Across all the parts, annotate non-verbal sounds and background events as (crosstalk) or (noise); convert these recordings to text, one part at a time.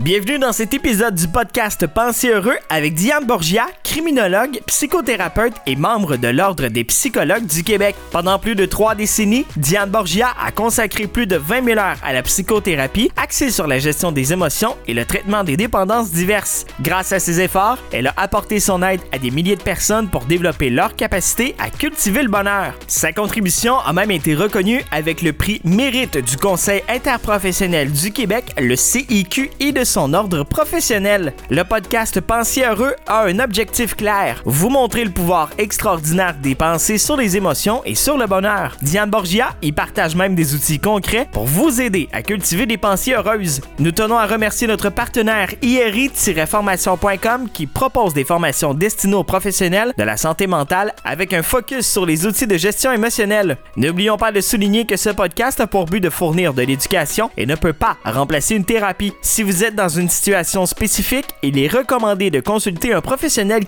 Bienvenue dans cet épisode du podcast Pensez heureux avec Diane Borgia, criminologue, psychothérapeute et membre de l'Ordre des psychologues du Québec. Pendant plus de trois décennies, Diane Borgia a consacré plus de 20 000 heures à la psychothérapie axée sur la gestion des émotions et le traitement des dépendances diverses. Grâce à ses efforts, elle a apporté son aide à des milliers de personnes pour développer leur capacité à cultiver le bonheur. Sa contribution a même été reconnue avec le prix Mérite du Conseil interprofessionnel du Québec, le CIQ et de son ordre professionnel. Le podcast Pensez heureux a un objectif clair, vous montrer le pouvoir extraordinaire des pensées sur les émotions et sur le bonheur. Diane Borgia y partage même des outils concrets pour vous aider à cultiver des pensées heureuses. Nous tenons à remercier notre partenaire IRI-formation.com qui propose des formations destinées aux professionnels de la santé mentale avec un focus sur les outils de gestion émotionnelle. N'oublions pas de souligner que ce podcast a pour but de fournir de l'éducation et ne peut pas remplacer une thérapie. Si vous êtes dans une situation spécifique, il est recommandé de consulter un professionnel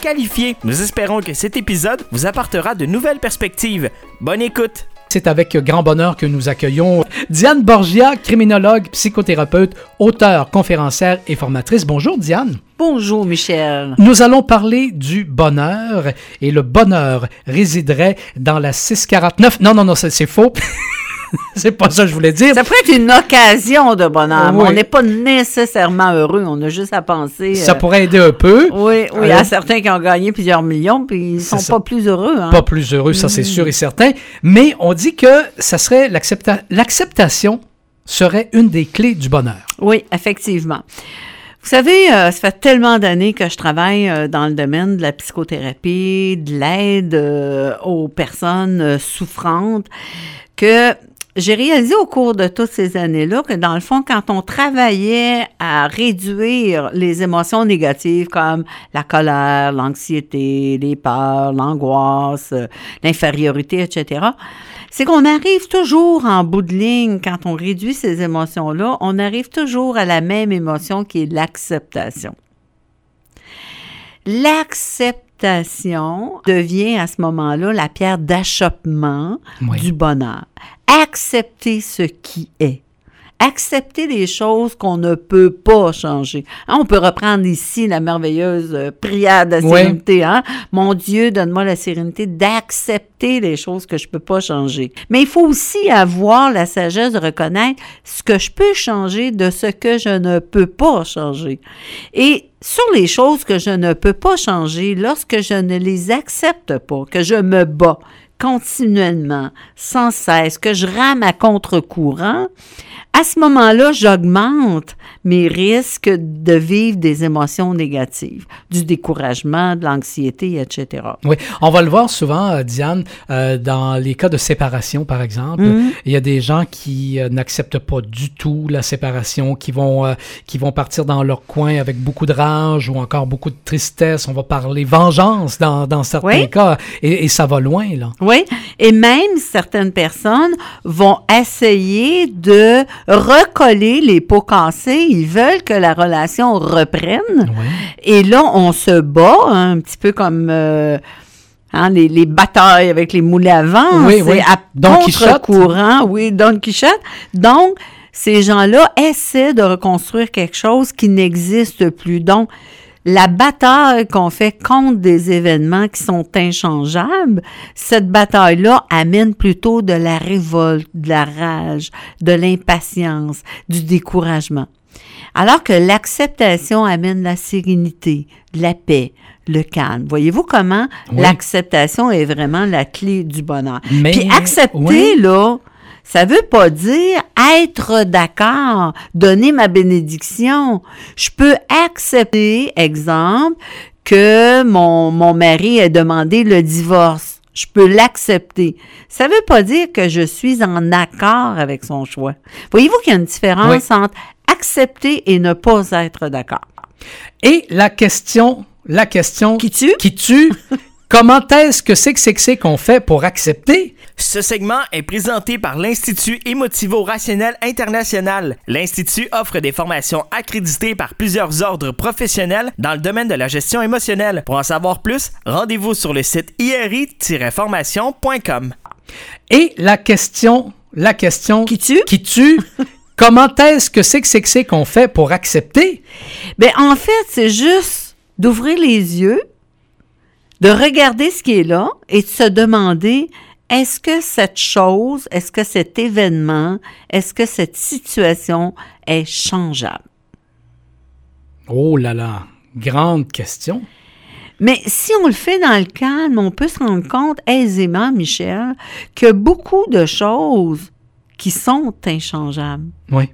Nous espérons que cet épisode vous apportera de nouvelles perspectives. Bonne écoute! C'est avec grand bonheur que nous accueillons Diane Borgia, criminologue, psychothérapeute, auteure, conférencière et formatrice. Bonjour Diane. Bonjour Michel. Nous allons parler du bonheur et le bonheur résiderait dans la 649. Non, non, non, c'est faux. (laughs) (laughs) c'est pas ça que je voulais dire. Ça pourrait être une occasion de bonheur. Oui. On n'est pas nécessairement heureux. On a juste à penser. Ça euh, pourrait aider un peu. Oui, oui, Euh, à certains qui ont gagné plusieurs millions, puis ils sont ça. pas plus heureux. Hein? Pas plus heureux, ça c'est sûr et certain. Mais on dit que ça serait l'accepta- l'acceptation serait une des clés du bonheur. Oui, effectivement. Vous savez, euh, ça fait tellement d'années que je travaille euh, dans le domaine de la psychothérapie, de l'aide euh, aux personnes souffrantes, que j'ai réalisé au cours de toutes ces années-là que dans le fond, quand on travaillait à réduire les émotions négatives comme la colère, l'anxiété, les peurs, l'angoisse, euh, l'infériorité, etc., c'est qu'on arrive toujours en bout de ligne, quand on réduit ces émotions-là, on arrive toujours à la même émotion qui est l'acceptation. L'acceptation devient à ce moment-là la pierre d'achoppement Oui. du bonheur. Accepter ce qui est. Accepter les choses qu'on ne peut pas changer. Hein, on peut reprendre ici la merveilleuse euh, prière de la Oui. sérénité. Hein? Mon Dieu, donne-moi la sérénité d'accepter les choses que je peux pas changer. Mais il faut aussi avoir la sagesse de reconnaître ce que je peux changer de ce que je ne peux pas changer. Et sur les choses que je ne peux pas changer, lorsque je ne les accepte pas, que je me bats continuellement, sans cesse, que je rame à contre-courant, à ce moment-là, j'augmente mes risques de vivre des émotions négatives, du découragement, de l'anxiété, etc. Oui, on va le voir souvent, euh, Diane, euh, dans les cas de séparation, par exemple. Mhm. Il y a des gens qui euh, n'acceptent pas du tout la séparation, qui vont, euh, qui vont partir dans leur coin avec beaucoup de rage ou encore beaucoup de tristesse. On va parler vengeance dans, dans certains Oui. cas, et, et ça va loin, là. Oui, et même certaines personnes vont essayer de recoller les pots cassés. Ils veulent que la relation reprenne. Et là, on se bat, hein, un petit peu comme euh, hein, les, les batailles avec les moulets à vent. Oui, C'est oui. à Don contre-courant. Oui, Don Quichotte. Donc, ces gens-là essaient de reconstruire quelque chose qui n'existe plus. Donc, la bataille qu'on fait contre des événements qui sont inchangeables, cette bataille-là amène plutôt de la révolte, de la rage, de l'impatience, du découragement. Alors que l'acceptation amène la sérénité, la paix, le calme. Voyez-vous comment Oui. l'acceptation est vraiment la clé du bonheur. Mais- Puis accepter, oui. là, ça veut pas dire être d'accord, donner ma bénédiction. Je peux accepter, exemple, que mon, mon mari ait demandé le divorce. Je peux l'accepter. Ça veut pas dire que je suis en accord avec son choix. Voyez-vous qu'il y a une différence entre accepter et ne pas être d'accord? Et la question, la question Qui tue? qui tue, (laughs) comment est-ce que c'est que c'est que c'est qu'on fait pour accepter? Ce segment est présenté par l'Institut Émotivo-Rationnel International. L'Institut offre des formations accréditées par plusieurs ordres professionnels dans le domaine de la gestion émotionnelle. Pour en savoir plus, rendez-vous sur le site iri-formation.com. Et la question, la question Qui tue? qui tue, (laughs) comment est-ce que c'est que c'est que c'est qu'on fait pour accepter? Ben, en fait, c'est juste d'ouvrir les yeux, de regarder ce qui est là et de se demander est-ce que cette chose, est-ce que cet événement, est-ce que cette situation est changeable? Oh là là, grande question. Mais si on le fait dans le calme, on peut se rendre compte aisément, Michel, que beaucoup de choses qui sont inchangeables. Oui.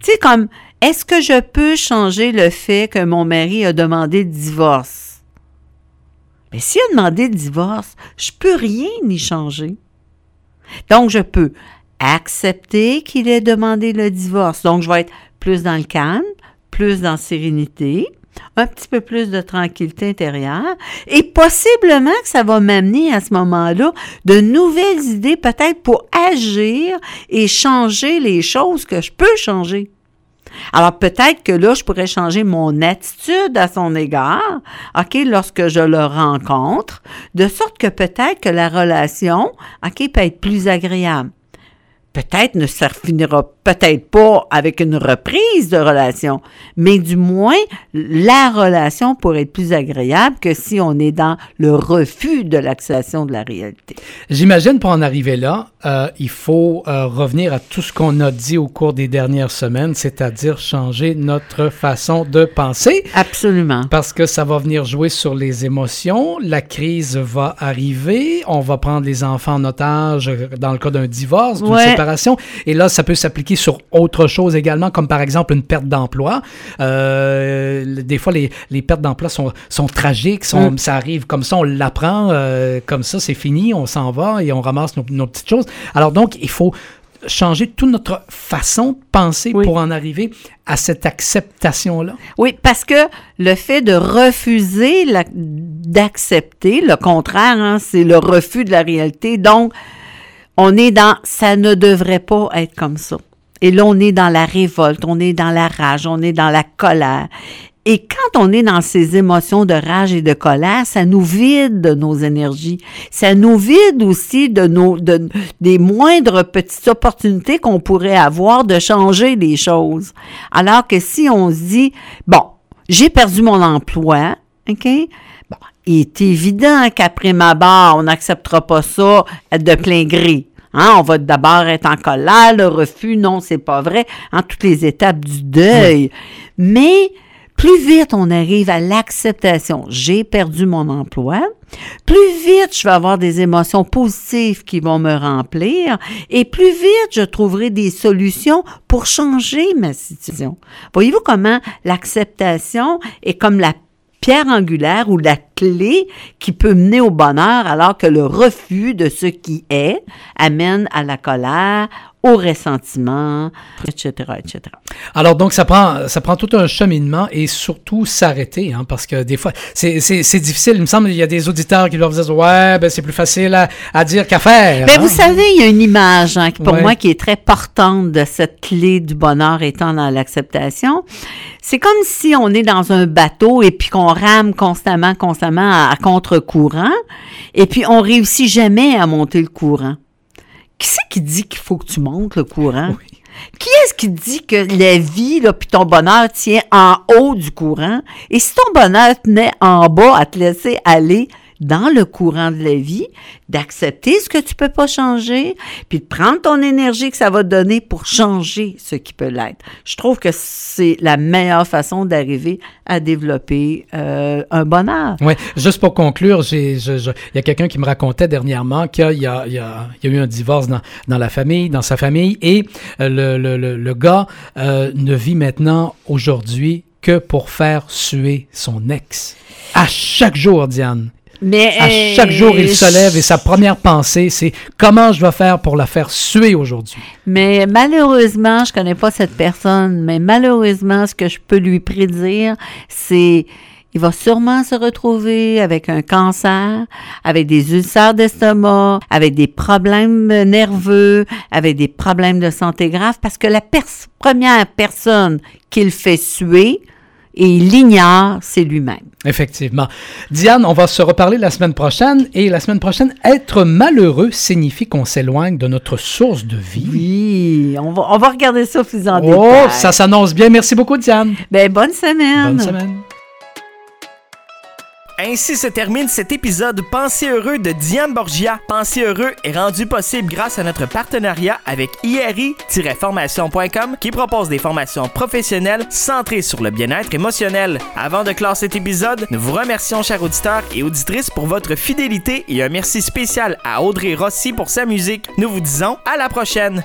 Tu sais, comme, est-ce que je peux changer le fait que mon mari a demandé le divorce? Mais s'il a demandé le divorce, je peux rien y changer. Donc, je peux accepter qu'il ait demandé le divorce. Donc, je vais être plus dans le calme, plus dans la sérénité, un petit peu plus de tranquillité intérieure et possiblement que ça va m'amener à ce moment-là de nouvelles idées peut-être pour agir et changer les choses que je peux changer. Alors peut-être que là, je pourrais changer mon attitude à son égard, OK, lorsque je le rencontre, de sorte que peut-être que la relation, OK, peut être plus agréable peut-être ne se finira peut-être pas avec une reprise de relation, mais du moins, la relation pourrait être plus agréable que si on est dans le refus de l'acceptation de la réalité. J'imagine pour en arriver là, euh, il faut euh, revenir à tout ce qu'on a dit au cours des dernières semaines, c'est-à-dire changer notre façon de penser. Absolument. Parce que ça va venir jouer sur les émotions, la crise va arriver, on va prendre les enfants en otage dans le cas d'un divorce, d'une séparation, et là, ça peut s'appliquer sur autre chose également, comme par exemple une perte d'emploi. Euh, des fois, les, les pertes d'emploi sont, sont tragiques, sont, mm. ça arrive comme ça, on l'apprend, euh, comme ça, c'est fini, on s'en va et on ramasse nos, nos petites choses. Alors donc, il faut changer toute notre façon de penser pour en arriver à cette acceptation-là? Oui, parce que le fait de refuser d'accepter, le contraire, hein, c'est le refus de la réalité. Donc, on est dans ça ne devrait pas être comme ça. Et là, on est dans la révolte, on est dans la rage, on est dans la colère. Et quand on est dans ces émotions de rage et de colère, ça nous vide de nos énergies. Ça nous vide aussi de nos, de, des moindres petites opportunités qu'on pourrait avoir de changer les choses. Alors que si on se dit, bon, j'ai perdu mon emploi, OK? Il est évident qu'après ma barre, on n'acceptera pas ça de plein gré. Hein, on va d'abord être en colère, le refus, non, c'est pas vrai, en toutes les étapes du deuil. Mais plus vite on arrive à l'acceptation, j'ai perdu mon emploi, plus vite je vais avoir des émotions positives qui vont me remplir et plus vite je trouverai des solutions pour changer ma situation. Voyez-vous comment l'acceptation est comme la pierre angulaire ou la clé qui peut mener au bonheur alors que le refus de ce qui est amène à la colère, au ressentiment, etc., etc. Alors donc ça prend ça prend tout un cheminement et surtout s'arrêter, hein, parce que des fois c'est difficile. Il me semble qu'il y a des auditeurs qui leur disent ouais ben c'est plus facile à, à dire qu'à faire. Mais hein. vous savez il y a une image hein, qui pour moi qui est très portante de cette clé du bonheur étant dans l'acceptation. C'est comme si on est dans un bateau et puis qu'on rame constamment constamment à, à contre-courant et puis on réussit jamais à monter le courant. Qui c'est qui dit qu'il faut que tu montes le courant? Qui est-ce qui dit que la vie, là, puis ton bonheur tient en haut du courant? Et si ton bonheur tenait en bas à te laisser aller dans le courant de la vie, d'accepter ce que tu peux pas changer, puis de prendre ton énergie que ça va te donner pour changer ce qui peut l'être. Je trouve que c'est la meilleure façon d'arriver à développer euh, un bonheur. Oui, juste pour conclure, il y a quelqu'un qui me racontait dernièrement qu'il y, y, a, y a eu un divorce dans, dans, la famille, dans sa famille, et euh, le, le, le, le, gars euh, ne vit maintenant aujourd'hui que pour faire suer son ex. À chaque jour, Diane. Mais à chaque jour, il se lève et sa première pensée, c'est comment je vais faire pour la faire suer aujourd'hui. Mais malheureusement, je connais pas cette personne, mais malheureusement, ce que je peux lui prédire, c'est il va sûrement se retrouver avec un cancer, avec des ulcères d'estomac, avec des problèmes nerveux, avec des problèmes de santé graves, parce que la première personne qu'il fait suer, et il ignore, c'est lui-même. Effectivement. Diane, on va se reparler la semaine prochaine et la semaine prochaine, être malheureux signifie qu'on s'éloigne de notre source de vie. Oui, on va, on va regarder ça plus en oh, détail. ça s'annonce bien. Merci beaucoup, Diane. Ben, bonne semaine. Bonne semaine. Ainsi se termine cet épisode Pensez heureux de Diane Borgia. Pensez heureux est rendu possible grâce à notre partenariat avec IRI-formation.com qui propose des formations professionnelles centrées sur le bien-être émotionnel. Avant de clore cet épisode, nous vous remercions chers auditeurs et auditrices pour votre fidélité et un merci spécial à Audrey Rossi pour sa musique. Nous vous disons à la prochaine.